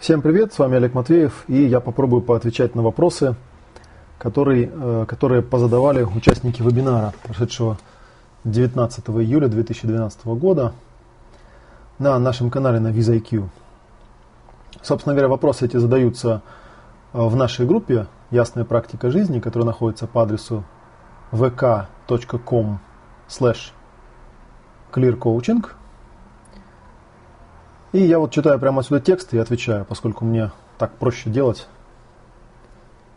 Всем привет, с вами Олег Матвеев, и я попробую поотвечать на вопросы, которые, э, которые позадавали участники вебинара, прошедшего 19 июля 2012 года на нашем канале на VisaIQ. Собственно говоря, вопросы эти задаются э, в нашей группе «Ясная практика жизни», которая находится по адресу vk.com slash clearcoaching – и я вот читаю прямо отсюда текст и отвечаю, поскольку мне так проще делать,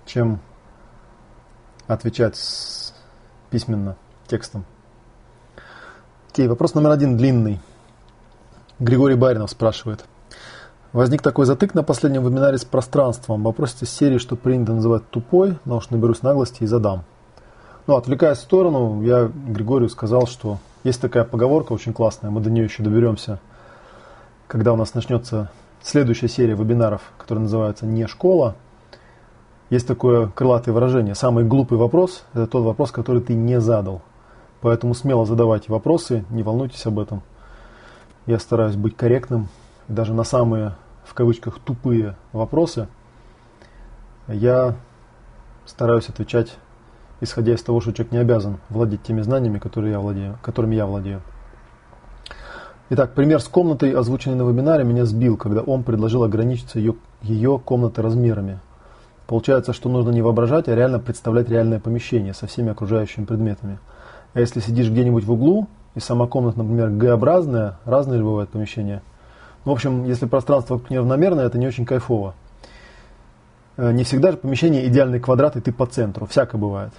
чем отвечать с, письменно, текстом. Окей, вопрос номер один длинный. Григорий Баринов спрашивает. Возник такой затык на последнем вебинаре с пространством. Вопрос из серии, что принято называть тупой, но уж наберусь наглости и задам. Ну, отвлекаясь в сторону, я Григорию сказал, что есть такая поговорка очень классная, мы до нее еще доберемся – когда у нас начнется следующая серия вебинаров, которая называется «Не школа», есть такое крылатое выражение. Самый глупый вопрос – это тот вопрос, который ты не задал. Поэтому смело задавайте вопросы, не волнуйтесь об этом. Я стараюсь быть корректным. Даже на самые, в кавычках, тупые вопросы я стараюсь отвечать, исходя из того, что человек не обязан владеть теми знаниями, которые я владею, которыми я владею. Итак, пример с комнатой, озвученный на вебинаре, меня сбил, когда он предложил ограничиться ее, ее комнатой размерами. Получается, что нужно не воображать, а реально представлять реальное помещение со всеми окружающими предметами. А если сидишь где-нибудь в углу, и сама комната, например, Г-образная, разные же бывают помещения. В общем, если пространство неравномерное, это не очень кайфово. Э, не всегда же помещение идеальный квадрат, и ты по центру. Всякое бывает.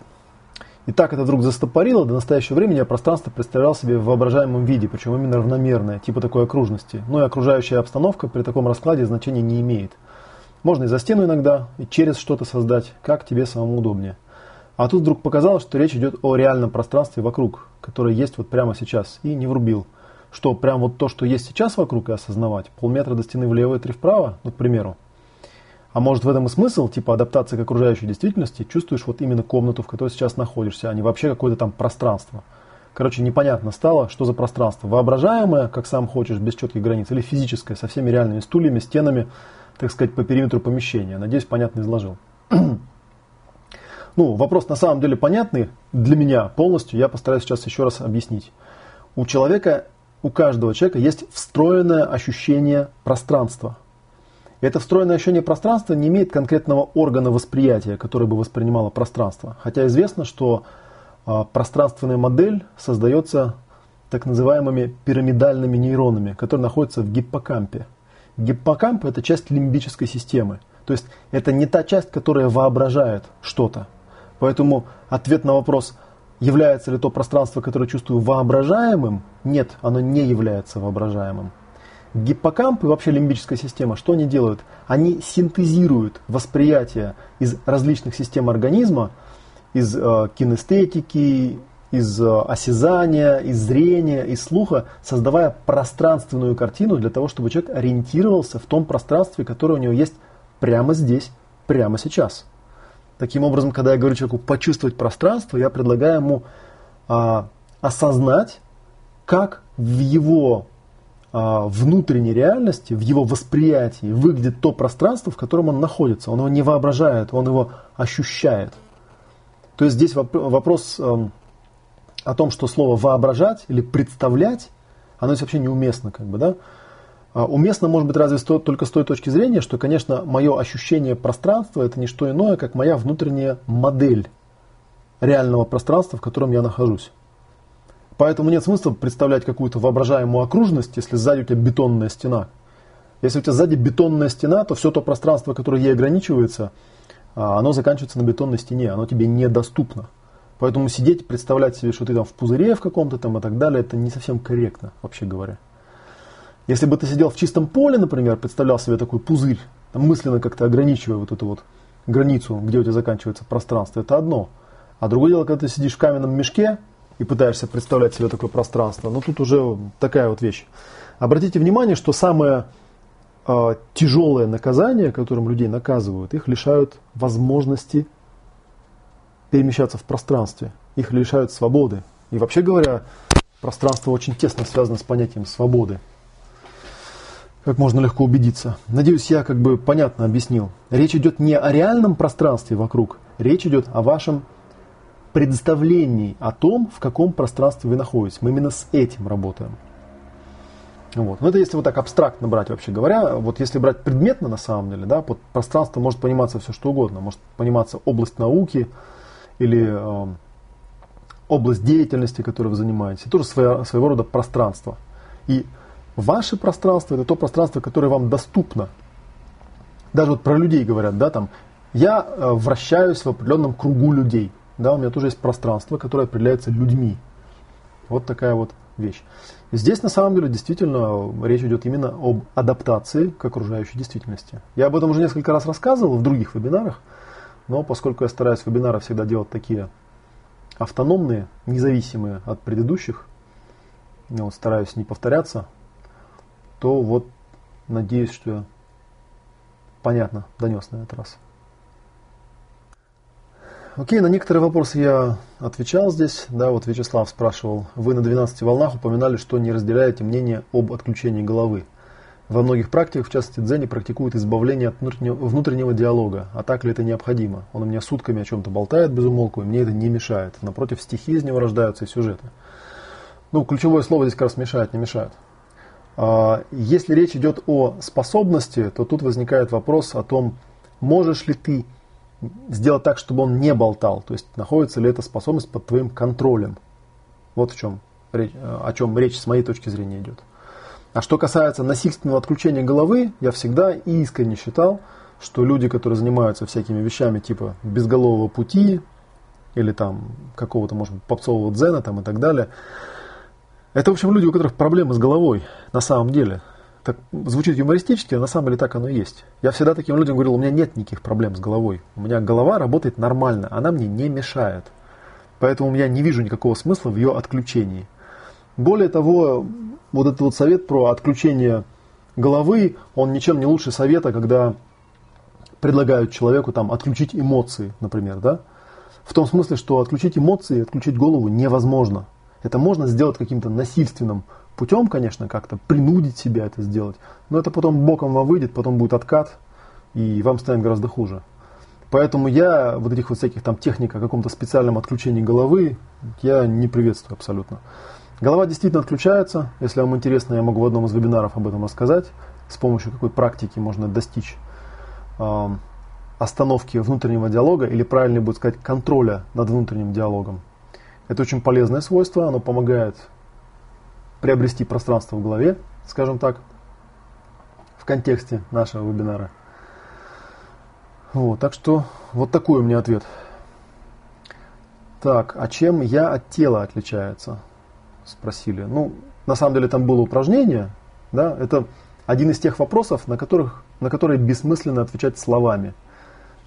И так это вдруг застопорило, до настоящего времени я пространство представлял себе в воображаемом виде, причем именно равномерное, типа такой окружности. Но и окружающая обстановка при таком раскладе значения не имеет. Можно и за стену иногда, и через что-то создать, как тебе самому удобнее. А тут вдруг показалось, что речь идет о реальном пространстве вокруг, которое есть вот прямо сейчас, и не врубил. Что прям вот то, что есть сейчас вокруг, и осознавать, полметра до стены влево и три вправо, ну, к примеру, а может в этом и смысл, типа адаптации к окружающей действительности, чувствуешь вот именно комнату, в которой сейчас находишься, а не вообще какое-то там пространство. Короче, непонятно стало, что за пространство. Воображаемое, как сам хочешь, без четких границ, или физическое, со всеми реальными стульями, стенами, так сказать, по периметру помещения. Надеюсь, понятно изложил. ну, вопрос на самом деле понятный для меня полностью, я постараюсь сейчас еще раз объяснить. У человека, у каждого человека есть встроенное ощущение пространства – это встроенное ощущение пространства не имеет конкретного органа восприятия, который бы воспринимало пространство. Хотя известно, что э, пространственная модель создается так называемыми пирамидальными нейронами, которые находятся в гиппокампе. Гиппокамп – это часть лимбической системы. То есть это не та часть, которая воображает что-то. Поэтому ответ на вопрос, является ли то пространство, которое чувствую, воображаемым, нет, оно не является воображаемым. Гиппокамп и вообще лимбическая система, что они делают? Они синтезируют восприятие из различных систем организма, из э, кинестетики, из э, осязания, из зрения, из слуха, создавая пространственную картину для того, чтобы человек ориентировался в том пространстве, которое у него есть прямо здесь, прямо сейчас. Таким образом, когда я говорю человеку почувствовать пространство, я предлагаю ему э, осознать, как в его внутренней реальности, в его восприятии выглядит то пространство, в котором он находится. Он его не воображает, он его ощущает. То есть здесь вопрос эм, о том, что слово воображать или представлять, оно здесь вообще неуместно. Как бы, да? А, уместно может быть разве только с той точки зрения, что, конечно, мое ощущение пространства это не что иное, как моя внутренняя модель реального пространства, в котором я нахожусь. Поэтому нет смысла представлять какую-то воображаемую окружность, если сзади у тебя бетонная стена. Если у тебя сзади бетонная стена, то все то пространство, которое ей ограничивается, а, оно заканчивается на бетонной стене, оно тебе недоступно. Поэтому сидеть, представлять себе, что ты там в пузыре в каком-то там и так далее, это не совсем корректно, вообще говоря. Если бы ты сидел в чистом поле, например, представлял себе такой пузырь, там мысленно как-то ограничивая вот эту вот границу, где у тебя заканчивается пространство, это одно. А другое дело, когда ты сидишь в каменном мешке, и пытаешься представлять себе такое пространство. Но тут уже такая вот вещь. Обратите внимание, что самое э, тяжелое наказание, которым людей наказывают, их лишают возможности перемещаться в пространстве. Их лишают свободы. И вообще говоря, пространство очень тесно связано с понятием свободы. как можно легко убедиться. Надеюсь, я как бы понятно объяснил. Речь идет не о реальном пространстве вокруг, речь идет о вашем представлении о том, в каком пространстве вы находитесь. Мы именно с этим работаем. Вот. Но это если вот так абстрактно брать, вообще говоря, вот если брать предметно на самом деле, да, под пространство может пониматься все что угодно. Может пониматься область науки или э, область деятельности, которой вы занимаетесь. Тоже своего, своего рода пространство. И ваше пространство это то пространство, которое вам доступно. Даже вот про людей говорят, да, там, я э, вращаюсь в определенном кругу людей. Да, у меня тоже есть пространство, которое определяется людьми. Вот такая вот вещь. Здесь на самом деле действительно речь идет именно об адаптации к окружающей действительности. Я об этом уже несколько раз рассказывал в других вебинарах, но поскольку я стараюсь вебинары всегда делать такие автономные, независимые от предыдущих, я вот стараюсь не повторяться, то вот надеюсь, что я понятно донес на этот раз. Окей, на некоторые вопросы я отвечал здесь. Да, вот Вячеслав спрашивал. Вы на 12 волнах упоминали, что не разделяете мнение об отключении головы. Во многих практиках, в частности дзене, практикуют избавление от внутреннего, внутреннего диалога. А так ли это необходимо? Он у меня сутками о чем-то болтает без умолку, и мне это не мешает. Напротив, стихи из него рождаются и сюжеты. Ну, ключевое слово здесь как раз мешает, не мешает. А, если речь идет о способности, то тут возникает вопрос о том, можешь ли ты сделать так, чтобы он не болтал. То есть находится ли эта способность под твоим контролем. Вот в чем о чем речь с моей точки зрения идет. А что касается насильственного отключения головы, я всегда искренне считал, что люди, которые занимаются всякими вещами типа безголового пути или там какого-то, может быть, попсового дзена там и так далее, это, в общем, люди, у которых проблемы с головой на самом деле так звучит юмористически, а на самом деле так оно и есть. Я всегда таким людям говорил, у меня нет никаких проблем с головой. У меня голова работает нормально, она мне не мешает. Поэтому я не вижу никакого смысла в ее отключении. Более того, вот этот вот совет про отключение головы, он ничем не лучше совета, когда предлагают человеку там отключить эмоции, например, да? В том смысле, что отключить эмоции, отключить голову невозможно. Это можно сделать каким-то насильственным путем, конечно, как-то принудить себя это сделать, но это потом боком вам выйдет, потом будет откат, и вам станет гораздо хуже. Поэтому я вот этих вот всяких там техник о каком-то специальном отключении головы, я не приветствую абсолютно. Голова действительно отключается. Если вам интересно, я могу в одном из вебинаров об этом рассказать. С помощью какой практики можно достичь э, остановки внутреннего диалога, или правильнее будет сказать, контроля над внутренним диалогом. Это очень полезное свойство, оно помогает приобрести пространство в голове, скажем так, в контексте нашего вебинара. Вот, так что вот такой у меня ответ. Так, а чем я от тела отличается? Спросили. Ну, на самом деле там было упражнение, да, это один из тех вопросов, на, которых, на которые бессмысленно отвечать словами.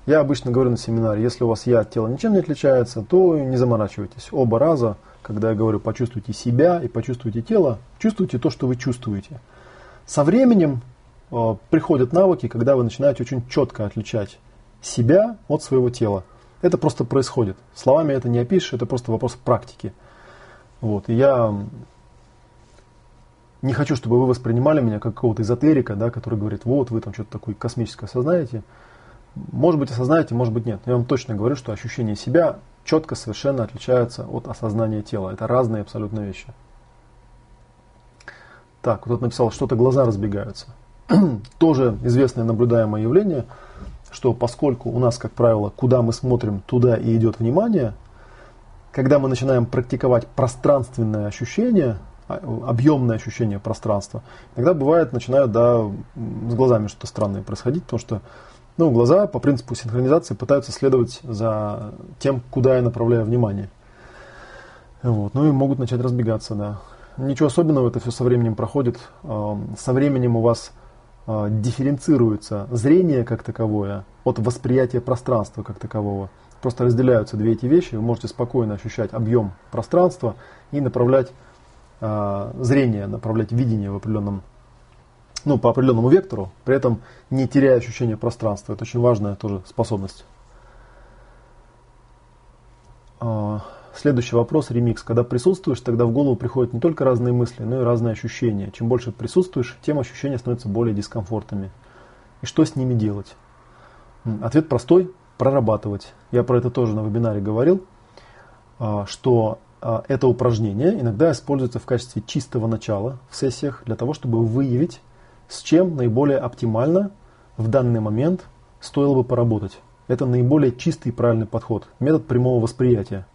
Я обычно говорю на семинаре, если у вас я от тела ничем не отличается, то не заморачивайтесь. Оба раза когда я говорю почувствуйте себя и почувствуйте тело, чувствуйте то, что вы чувствуете. Со временем э, приходят навыки, когда вы начинаете очень четко отличать себя от своего тела. Это просто происходит. Словами это не опишешь, это просто вопрос практики. Вот. И я не хочу, чтобы вы воспринимали меня как какого-то эзотерика, да, который говорит, вот вы там что-то такое космическое осознаете. Может быть осознаете, может быть нет. Я вам точно говорю, что ощущение себя четко совершенно отличаются от осознания тела. Это разные абсолютно вещи. Так, кто-то написал, что-то глаза разбегаются. Тоже известное наблюдаемое явление, что поскольку у нас, как правило, куда мы смотрим, туда и идет внимание, когда мы начинаем практиковать пространственное ощущение, а, объемное ощущение пространства, иногда бывает, начинают да, с глазами что-то странное происходить, потому что ну, глаза по принципу синхронизации пытаются следовать за тем, куда я направляю внимание. Вот. Ну и могут начать разбегаться, да. Ничего особенного, это все со временем проходит. Со временем у вас а, дифференцируется зрение как таковое от восприятия пространства как такового. Просто разделяются две эти вещи. Вы можете спокойно ощущать объем пространства и направлять а, зрение, направлять видение в определенном ну, по определенному вектору, при этом не теряя ощущение пространства. Это очень важная тоже способность. А, Следующий вопрос, ремикс. Когда присутствуешь, тогда в голову приходят не только разные мысли, но и разные ощущения. Чем больше присутствуешь, тем ощущения становятся более дискомфортными. И что с ними делать? Ответ простой – прорабатывать. Я про это тоже на вебинаре говорил, а, что а, это упражнение иногда используется в качестве чистого начала в сессиях для того, чтобы выявить, с чем наиболее оптимально в данный момент стоило бы поработать. Это наиболее чистый и правильный подход, метод прямого восприятия.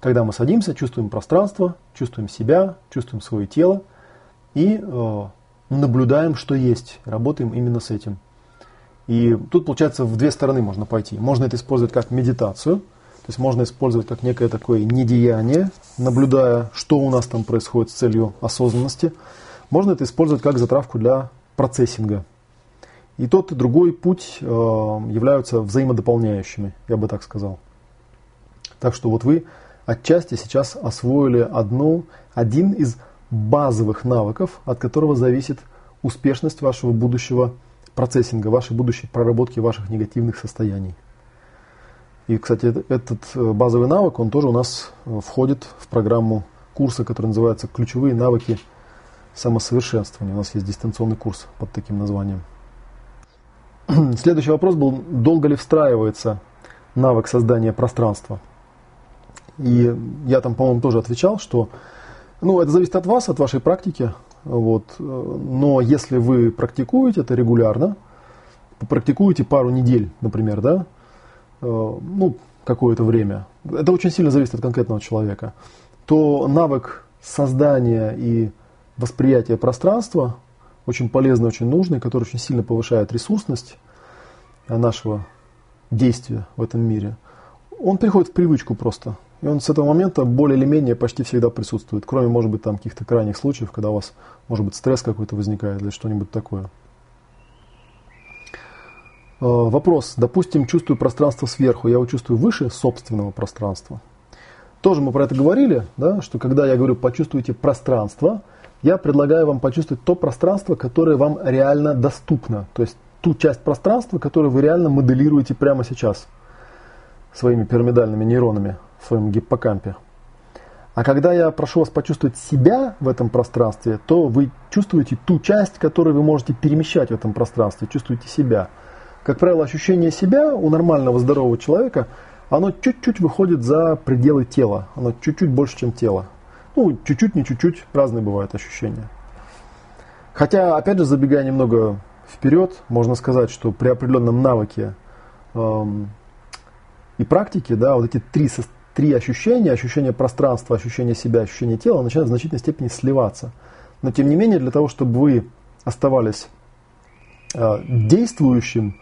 Когда мы садимся, чувствуем пространство, чувствуем себя, чувствуем свое тело и э, наблюдаем, что есть, работаем именно с этим. И тут, получается, в две стороны можно пойти. Можно это использовать как медитацию, то есть можно использовать как некое такое недеяние, наблюдая, что у нас там происходит с целью осознанности. Можно это использовать как затравку для процессинга. И тот и другой путь э, являются взаимодополняющими, я бы так сказал. Так что вот вы отчасти сейчас освоили одну, один из базовых навыков, от которого зависит успешность вашего будущего процессинга, вашей будущей проработки ваших негативных состояний. И, кстати, этот э, базовый навык, он тоже у нас э, входит в программу курса, который называется «Ключевые навыки самосовершенствования». У нас есть дистанционный курс под таким названием. Следующий вопрос был, долго ли встраивается навык создания пространства? И я там, по-моему, тоже отвечал, что ну, это зависит от вас, от вашей практики. Вот. Но если вы практикуете это регулярно, практикуете пару недель, например, да, э, ну, какое-то время, это очень сильно зависит от конкретного человека, то навык создания и восприятия пространства очень полезный, очень нужный, который очень сильно повышает ресурсность нашего действия в этом мире, он приходит в привычку просто. И он с этого момента более или менее почти всегда присутствует, кроме, может быть, там каких-то крайних случаев, когда у вас, может быть, стресс какой-то возникает или что-нибудь такое. А, вопрос. Допустим, чувствую пространство сверху, я его чувствую выше собственного пространства. Тоже мы про это говорили, да, что когда я говорю почувствуйте пространство, я предлагаю вам почувствовать то пространство, которое вам реально доступно. То есть ту часть пространства, которую вы реально моделируете прямо сейчас своими пирамидальными нейронами в своем гиппокампе. А когда я прошу вас почувствовать себя в этом пространстве, то вы чувствуете ту часть, которую вы можете перемещать в этом пространстве, чувствуете себя. Как правило, ощущение себя у нормального здорового человека, оно чуть-чуть выходит за пределы тела, оно чуть-чуть больше, чем тело. Ну, чуть-чуть, не чуть-чуть, разные бывают ощущения. Хотя, опять же, забегая немного вперед, можно сказать, что при определенном навыке эм, и практике, да, вот эти три, три ощущения, ощущение пространства, ощущение себя, ощущение тела, начинают в значительной степени сливаться. Но тем не менее, для того, чтобы вы оставались э, действующим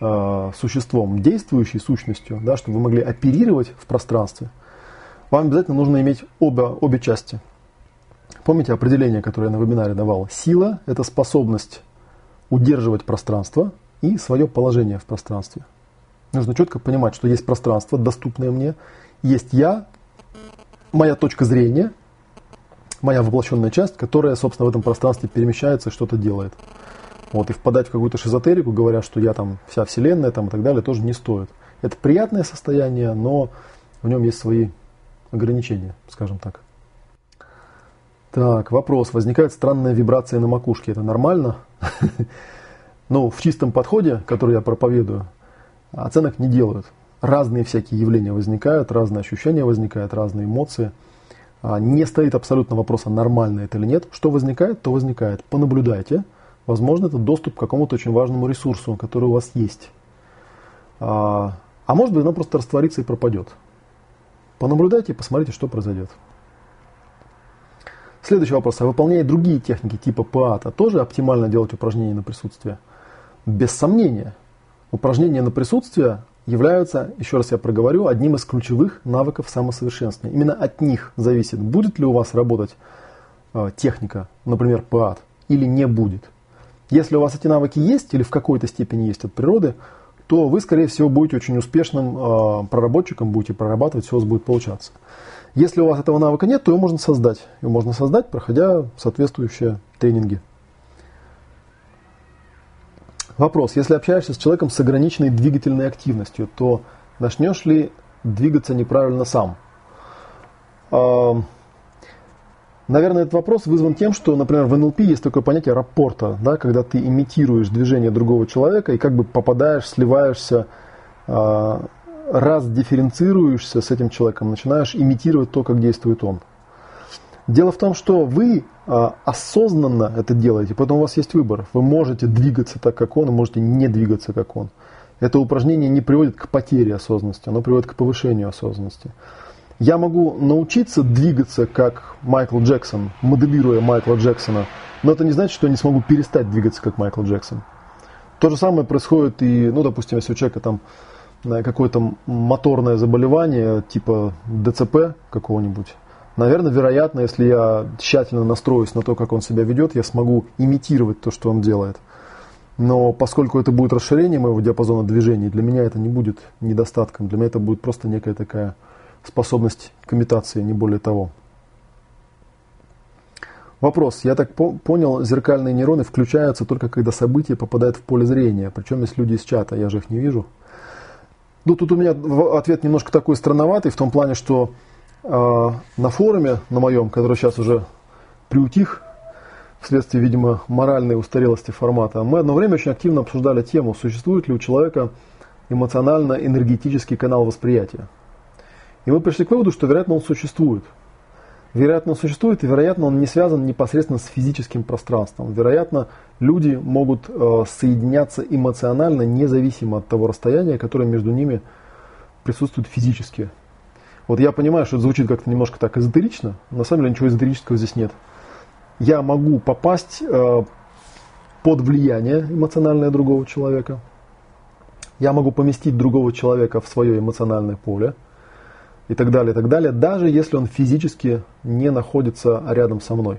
э, существом, действующей сущностью, да, чтобы вы могли оперировать в пространстве, вам обязательно нужно иметь оба, обе части. Помните определение, которое я на вебинаре давал? Сила – это способность удерживать пространство и свое положение в пространстве. Нужно четко понимать, что есть пространство, доступное мне, есть я, моя точка зрения, моя воплощенная часть, которая, собственно, в этом пространстве перемещается и что-то делает. Вот, и впадать в какую-то шизотерику, говоря, что я там вся вселенная там, и так далее, тоже не стоит. Это приятное состояние, но в нем есть свои ограничения, скажем так. Так, вопрос. Возникает странная вибрация на макушке. Это нормально? Ну, в чистом подходе, который я проповедую, оценок не делают. Разные всякие явления возникают, разные ощущения возникают, разные эмоции. А, не стоит абсолютно вопроса, нормально это или нет. Что возникает, то возникает. Понаблюдайте. Возможно, это доступ к какому-то очень важному ресурсу, который у вас есть. А, а может быть, оно просто растворится и пропадет. Понаблюдайте и посмотрите, что произойдет. Следующий вопрос. А выполняя другие техники типа ПАТа, тоже оптимально делать упражнения на присутствие? Без сомнения. Упражнения на присутствие являются, еще раз я проговорю, одним из ключевых навыков самосовершенствования. Именно от них зависит, будет ли у вас работать э, техника, например, ПАТ, или не будет. Если у вас эти навыки есть или в какой-то степени есть от природы, то вы, скорее всего, будете очень успешным э, проработчиком, будете прорабатывать, все у вас будет получаться. Если у вас этого навыка нет, то его можно создать. Его можно создать, проходя соответствующие тренинги. Вопрос. Если общаешься с человеком с ограниченной двигательной активностью, то начнешь ли двигаться неправильно сам? Наверное, этот вопрос вызван тем, что, например, в НЛП есть такое понятие рапорта, да, когда ты имитируешь движение другого человека и как бы попадаешь, сливаешься, э, раз дифференцируешься с этим человеком, начинаешь имитировать то, как действует он. Дело в том, что вы а, осознанно это делаете, поэтому у вас есть выбор. Вы можете двигаться так, как он, можете не двигаться, как он. Это упражнение не приводит к потере осознанности, оно приводит к повышению осознанности. Я могу научиться двигаться как Майкл Джексон, моделируя Майкла Джексона, но это не значит, что я не смогу перестать двигаться как Майкл Джексон. То же самое происходит и, ну, допустим, если у человека там э, какое-то моторное заболевание, типа ДЦП какого-нибудь, наверное, вероятно, если я тщательно настроюсь на то, как он себя ведет, я смогу имитировать то, что он делает. Но поскольку это будет расширение моего диапазона движений, для меня это не будет недостатком. Для меня это будет просто некая такая способность к имитации, не более того. Вопрос. Я так по понял, зеркальные нейроны включаются только когда события попадают в поле зрения. Причем есть люди из чата, я же их не вижу. Ну, тут у меня ответ немножко такой странноватый, в том плане, что э, на форуме, на моем, который сейчас уже приутих, вследствие, видимо, моральной устарелости формата, мы одно время очень активно обсуждали тему, существует ли у человека эмоционально-энергетический канал восприятия. И мы пришли к выводу, что, вероятно, он существует. Вероятно, он существует, и, вероятно, он не связан непосредственно с физическим пространством. Вероятно, люди могут э, соединяться эмоционально, независимо от того расстояния, которое между ними присутствует физически. Вот я понимаю, что это звучит как-то немножко так эзотерично, на самом деле ничего эзотерического здесь нет я могу попасть э, под влияние эмоциональное другого человека. Я могу поместить другого человека в свое эмоциональное поле и так далее, и так далее, даже если он физически не находится рядом со мной.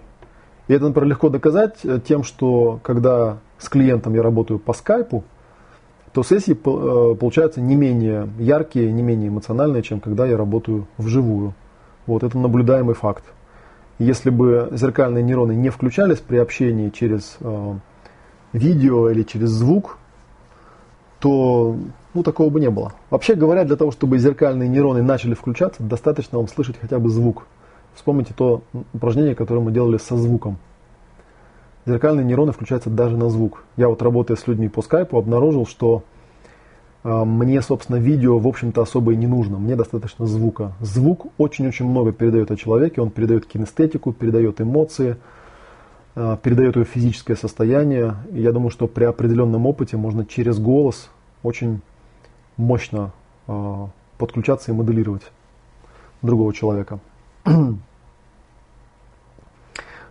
И это, например, легко доказать э, тем, что когда с клиентом я работаю по скайпу, то сессии э, получаются не менее яркие, не менее эмоциональные, чем когда я работаю вживую. Вот это наблюдаемый факт. Если бы зеркальные нейроны не включались при общении через э, видео или через звук, то ну, такого бы не было. Вообще говоря, для того, чтобы зеркальные нейроны начали включаться, достаточно вам слышать хотя бы звук. Вспомните то упражнение, которое мы делали со звуком. Зеркальные нейроны включаются даже на звук. Я вот работая с людьми по скайпу обнаружил, что а, мне, собственно, видео, в общем-то, особо и не нужно. Мне достаточно звука. Звук очень-очень много передает о человеке. Он передает кинестетику, передает эмоции, а, передает его физическое состояние. И я думаю, что при определенном опыте можно через голос очень мощно а, подключаться и моделировать другого человека.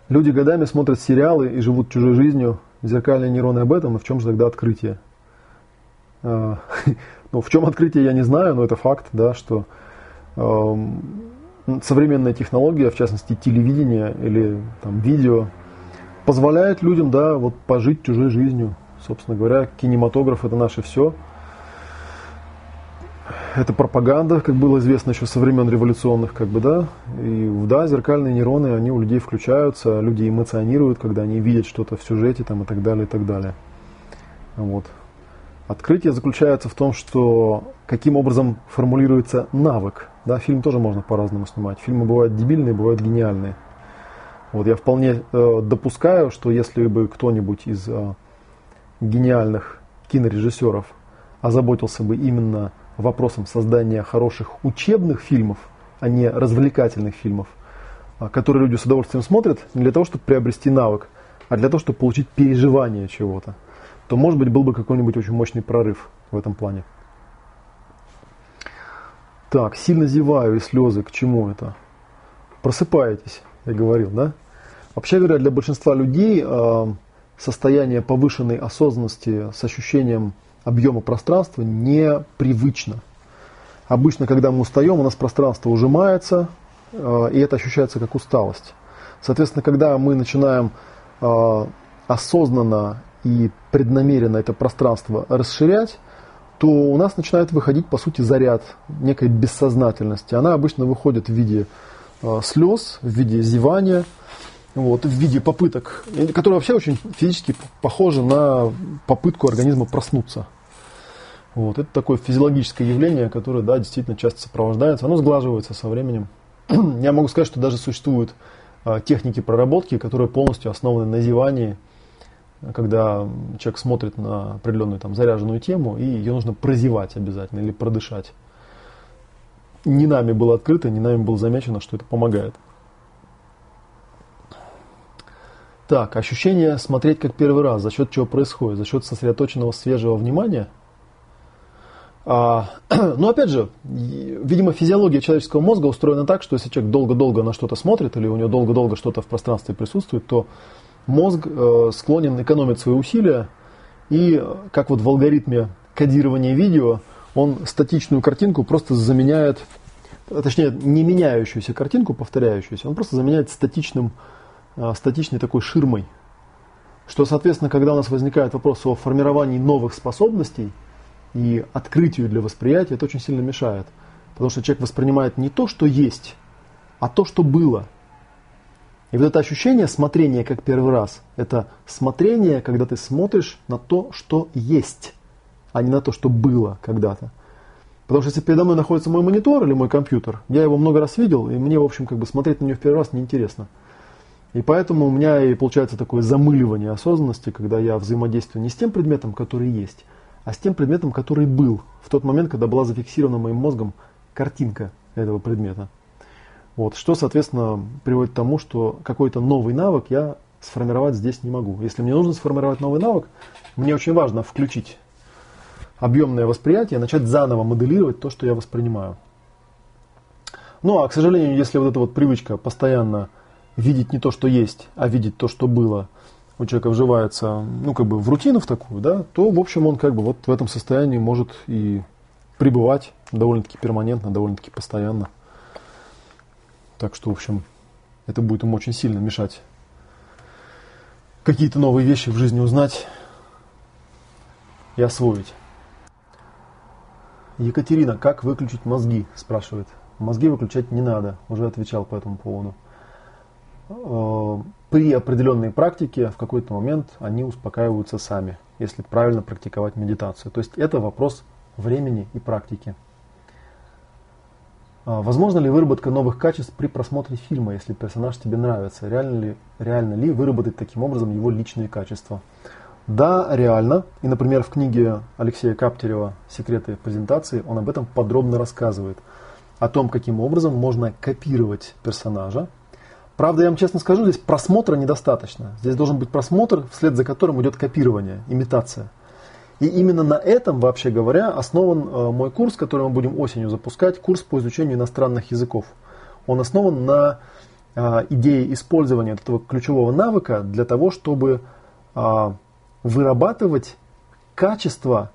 Люди годами смотрят сериалы и живут чужой жизнью. Зеркальные нейроны об этом, и в чем же тогда открытие? А, ну, в чем открытие, я не знаю, но это факт, да, что э, современная технология, в частности телевидение или там, видео, позволяет людям да, вот, пожить чужой жизнью. Собственно говоря, кинематограф это наше все. Это пропаганда, как было известно еще со времен революционных, как бы, да. И да, зеркальные нейроны, они у людей включаются, люди эмоционируют, когда они видят что-то в сюжете там, и так далее, и так далее. Вот. Открытие заключается в том, что каким образом формулируется навык. Да, фильм тоже можно по-разному снимать. Фильмы бывают дебильные, бывают гениальные. Вот я вполне э, допускаю, что если бы кто-нибудь из э, гениальных кинорежиссеров озаботился бы именно вопросом создания хороших учебных фильмов, а не развлекательных фильмов, э, которые люди с удовольствием смотрят не для того, чтобы приобрести навык, а для того, чтобы получить переживание чего-то то, может быть, был бы какой-нибудь очень мощный прорыв в этом плане. Так, сильно зеваю и слезы, к чему это? Просыпаетесь, я говорил, да? Вообще говоря, для большинства людей э, состояние повышенной осознанности с ощущением объема пространства непривычно. Обычно, когда мы устаем, у нас пространство ужимается, э, и это ощущается как усталость. Соответственно, когда мы начинаем э, осознанно и преднамеренно это пространство расширять, то у нас начинает выходить, по сути, заряд некой бессознательности. Она обычно выходит в виде э, слез, в виде зевания, вот, в виде попыток, которые вообще очень физически похожи на попытку организма проснуться. Вот, это такое физиологическое явление, которое да, действительно часто сопровождается, оно сглаживается со временем. я могу сказать, что даже существуют а, техники проработки, которые полностью основаны на зевании, когда человек смотрит на определенную там заряженную тему, и ее нужно прозевать обязательно или продышать. Не нами было открыто, не нами было замечено, что это помогает. Так, ощущение смотреть как первый раз, за счет чего происходит, за счет сосредоточенного свежего внимания. А, но опять же, видимо, физиология человеческого мозга устроена так, что если человек долго-долго на что-то смотрит или у него долго-долго что-то в пространстве присутствует, то мозг э, склонен экономить свои усилия и, как вот в алгоритме кодирования видео, он статичную картинку просто заменяет, точнее, не меняющуюся картинку, повторяющуюся, он просто заменяет статичным статичной такой ширмой. Что, соответственно, когда у нас возникает вопрос о формировании новых способностей и открытию для восприятия, это очень сильно мешает. Потому что человек воспринимает не то, что есть, а то, что было. И вот это ощущение смотрения как первый раз, это смотрение, когда ты смотришь на то, что есть, а не на то, что было когда-то. Потому что если передо мной находится мой монитор или мой компьютер, я его много раз видел, и мне, в общем, как бы смотреть на него в первый раз неинтересно. И поэтому у меня и получается такое замыливание осознанности, когда я взаимодействую не с тем предметом, который есть, а с тем предметом, который был в тот момент, когда была зафиксирована моим мозгом картинка этого предмета. Вот, что, соответственно, приводит к тому, что какой-то новый навык я сформировать здесь не могу. Если мне нужно сформировать новый навык, мне очень важно включить объемное восприятие, начать заново моделировать то, что я воспринимаю. Ну а, к сожалению, если вот эта вот привычка постоянно видеть не то, что есть, а видеть то, что было, у человека вживается, ну, как бы в рутину в такую, да, то, в общем, он как бы вот в этом состоянии может и пребывать довольно-таки перманентно, довольно-таки постоянно. Так что, в общем, это будет ему очень сильно мешать какие-то новые вещи в жизни узнать и освоить. Екатерина, как выключить мозги, спрашивает. Мозги выключать не надо, уже отвечал по этому поводу. При определенной практике в какой-то момент они успокаиваются сами, если правильно практиковать медитацию. То есть это вопрос времени и практики. А возможно ли выработка новых качеств при просмотре фильма, если персонаж тебе нравится? Реально ли, реально ли выработать таким образом его личные качества? Да, реально. И, например, в книге Алексея Каптерева «Секреты презентации» он об этом подробно рассказывает. О том, каким образом можно копировать персонажа, Правда, я вам честно скажу, здесь просмотра недостаточно. Здесь должен быть просмотр, вслед за которым идет копирование, имитация. И именно на этом, вообще говоря, основан э, мой курс, который мы будем осенью запускать, курс по изучению иностранных языков. Он основан на э, идее использования этого ключевого навыка для того, чтобы э, вырабатывать качество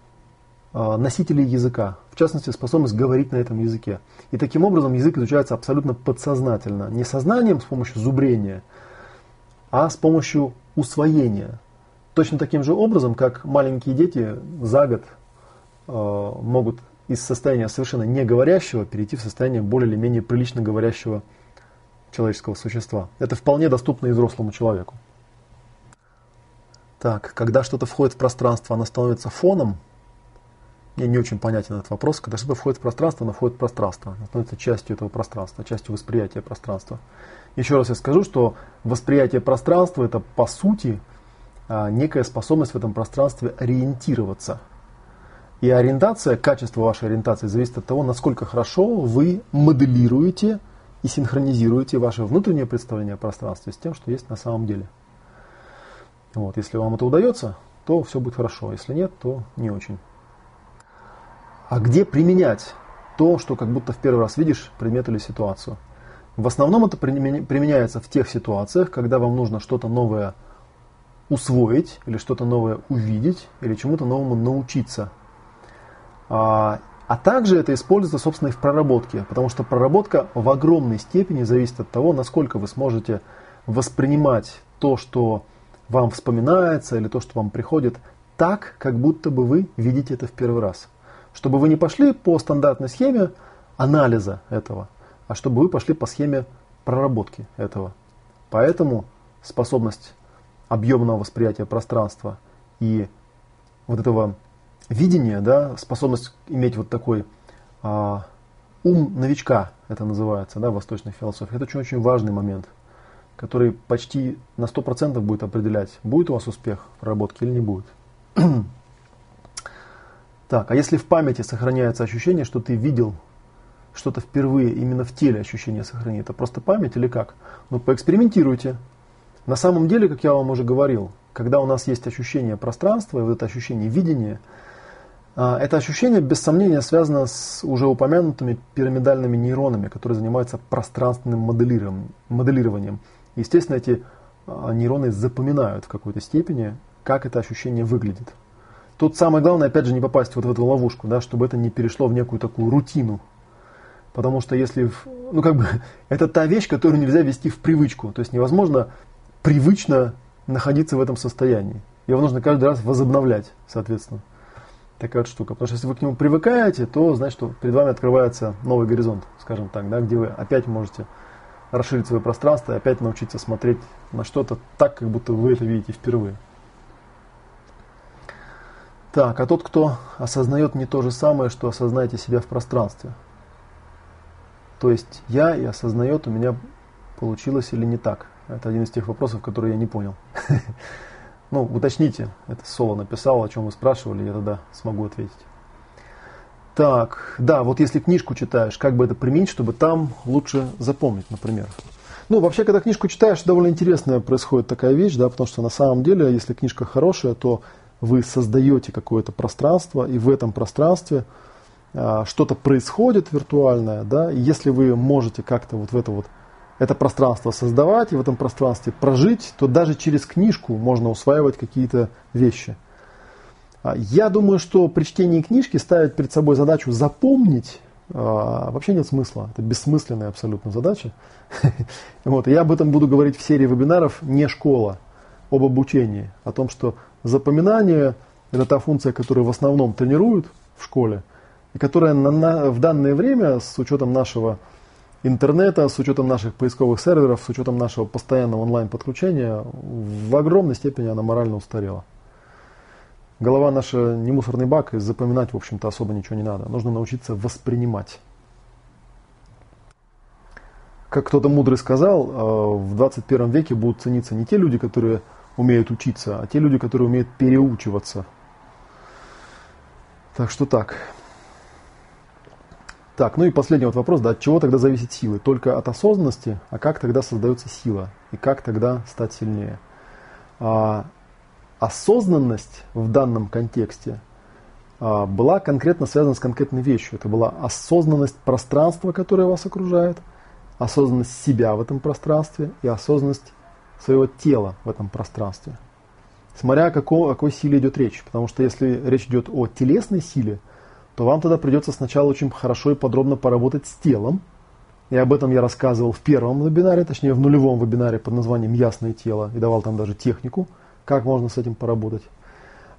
носителей языка, в частности, способность говорить на этом языке. И таким образом язык изучается абсолютно подсознательно. Не сознанием с помощью зубрения, а с помощью усвоения. Точно таким же образом, как маленькие дети за год э, могут из состояния совершенно не говорящего перейти в состояние более или менее прилично говорящего человеческого существа. Это вполне доступно и взрослому человеку. Так, когда что-то входит в пространство, оно становится фоном – мне не очень понятен этот вопрос. Когда что-то входит в пространство, оно входит в пространство, оно становится частью этого пространства, частью восприятия пространства. Еще раз я скажу, что восприятие пространства это по сути а, некая способность в этом пространстве ориентироваться. И ориентация, качество вашей ориентации зависит от того, насколько хорошо вы моделируете и синхронизируете ваше внутреннее представление о пространстве с тем, что есть на самом деле. Вот, если вам это удается, то все будет хорошо. Если нет, то не очень а где применять то, что как будто в первый раз видишь предмет или ситуацию. В основном это применяется в тех ситуациях, когда вам нужно что-то новое усвоить, или что-то новое увидеть, или чему-то новому научиться. А, а также это используется, собственно, и в проработке, потому что проработка в огромной степени зависит от того, насколько вы сможете воспринимать то, что вам вспоминается, или то, что вам приходит, так, как будто бы вы видите это в первый раз чтобы вы не пошли по стандартной схеме анализа этого, а чтобы вы пошли по схеме проработки этого. Поэтому способность объемного восприятия пространства и вот этого видения, да, способность иметь вот такой а, ум новичка, это называется, да, в восточной философии. Это очень-очень важный момент, который почти на 100% будет определять, будет у вас успех в проработке или не будет. так, а если в памяти сохраняется ощущение, что ты видел что-то впервые, именно в теле ощущение сохранит, это просто память или как? Ну, поэкспериментируйте. На самом деле, как я вам уже говорил, когда у нас есть ощущение пространства, и вот это ощущение видения – а, это ощущение, без сомнения, связано с уже упомянутыми пирамидальными нейронами, которые занимаются пространственным моделированием. Естественно, эти а, нейроны запоминают в какой-то степени, как это ощущение выглядит. Тут самое главное, опять же, не попасть вот в эту ловушку, да, чтобы это не перешло в некую такую рутину. Потому что если, ну как бы, это та вещь, которую нельзя вести в привычку. То есть невозможно привычно находиться в этом состоянии. Его нужно каждый раз возобновлять, соответственно такая вот штука. Потому что если вы к нему привыкаете, то значит, что перед вами открывается новый горизонт, скажем так, да, где вы опять можете расширить свое пространство и опять научиться смотреть на что-то так, как будто вы это видите впервые. Так, а тот, кто осознает не то же самое, что осознаете себя в пространстве. То есть я и осознает, у меня получилось или не так. Это один из тех вопросов, которые я не понял. Ну, уточните, это Соло написал, о чем вы спрашивали, я тогда смогу ответить. Так, да, вот если книжку читаешь, как бы это применить, чтобы там лучше запомнить, например. Ну, вообще, когда книжку читаешь, довольно интересная происходит такая вещь, да, потому что на самом деле, если книжка хорошая, то вы создаете какое-то пространство, и в этом пространстве а, что-то происходит виртуальное, да, и если вы можете как-то вот в это вот это пространство создавать и в этом пространстве прожить, то даже через книжку можно усваивать какие-то вещи. А, я думаю, что при чтении книжки ставить перед собой задачу запомнить а, вообще нет смысла. Это бессмысленная абсолютно задача. вот, я об этом буду говорить в серии вебинаров «Не школа», об обучении, о том, что запоминание – это та функция, которую в основном тренируют в школе, и которая на, на, в данное время, с учетом нашего интернета, с учетом наших поисковых серверов, с учетом нашего постоянного онлайн-подключения, в огромной степени она морально устарела. Голова наша не мусорный бак, и запоминать, в общем-то, особо ничего не надо. Нужно научиться воспринимать. Как кто-то мудрый сказал, э, в 21 веке будут цениться не те люди, которые умеют учиться, а те люди, которые умеют переучиваться. Так что так. Так, ну и последний вот вопрос, да, от чего тогда зависит сила? Только от осознанности, а как тогда создается сила? И как тогда стать сильнее? А, осознанность в данном контексте а, была конкретно связана с конкретной вещью. Это была осознанность пространства, которое вас окружает, осознанность себя в этом пространстве и осознанность своего тела в этом пространстве. Смотря о какой, о какой силе идет речь. Потому что если речь идет о телесной силе, то вам тогда придется сначала очень хорошо и подробно поработать с телом. И об этом я рассказывал в первом вебинаре, точнее в нулевом вебинаре под названием «Ясное тело» и давал там даже технику, как можно с этим поработать.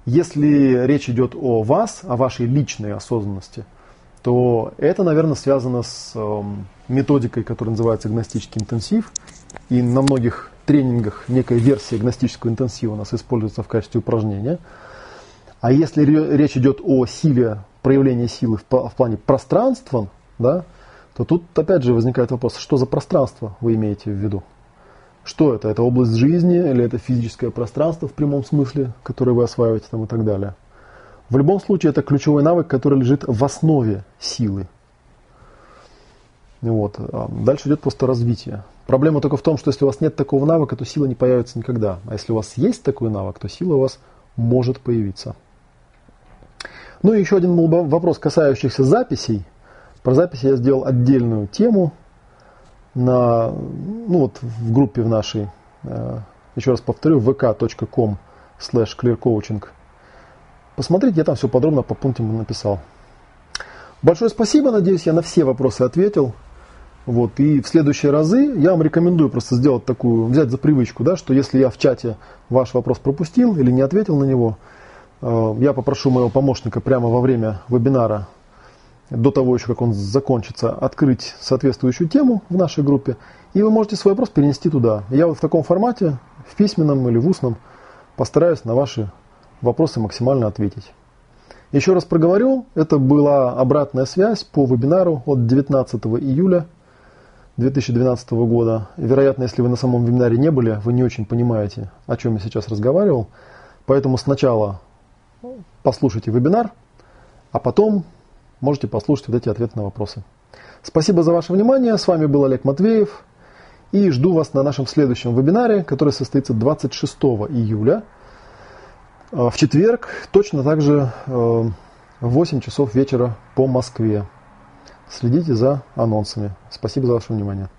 Если речь идет о вас, о вашей личной осознанности, то это, наверное, связано с э, методикой, которая называется гностический интенсив. И на многих тренингах некая версия гностического интенсива у нас используется в качестве упражнения. А если речь идет о силе проявление силы в, в плане пространства, да, то тут опять же возникает вопрос, что за пространство вы имеете в виду? Что это? Это область жизни или это физическое пространство в прямом смысле, которое вы осваиваете там и так далее? В любом случае это ключевой навык, который лежит в основе силы. Вот. А дальше идет просто развитие. Проблема только в том, что если у вас нет такого навыка, то сила не появится никогда. А если у вас есть такой навык, то сила у вас может появиться. Ну и еще один вопрос, касающийся записей. Про записи я сделал отдельную тему на, ну вот в группе в нашей, э, еще раз повторю, vk.com slash clearcoaching. Посмотрите, я там все подробно по пунктам написал. Большое спасибо, надеюсь, я на все вопросы ответил. Вот, и в следующие разы я вам рекомендую просто сделать такую, взять за привычку, да, что если я в чате ваш вопрос пропустил или не ответил на него, Э, я попрошу моего помощника прямо во время вебинара, до того еще, как он закончится, открыть соответствующую тему в нашей группе, и вы можете свой вопрос перенести туда. Я вот в таком формате, в письменном или в устном, постараюсь на ваши вопросы максимально ответить. Еще раз проговорю, это была обратная связь по вебинару от 19 июля 2012 года. Вероятно, если вы на самом вебинаре не были, вы не очень понимаете, о чем я сейчас разговаривал. Поэтому сначала послушайте вебинар, а потом можете послушать вот эти ответы на вопросы. Спасибо за ваше внимание. С вами был Олег Матвеев. И жду вас на нашем следующем вебинаре, который состоится 26 июля э, в четверг, точно так же э, в 8 часов вечера по Москве. Следите за анонсами. Спасибо за ваше внимание.